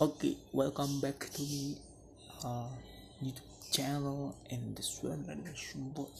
Okay, welcome back to the uh, YouTube channel and this one and.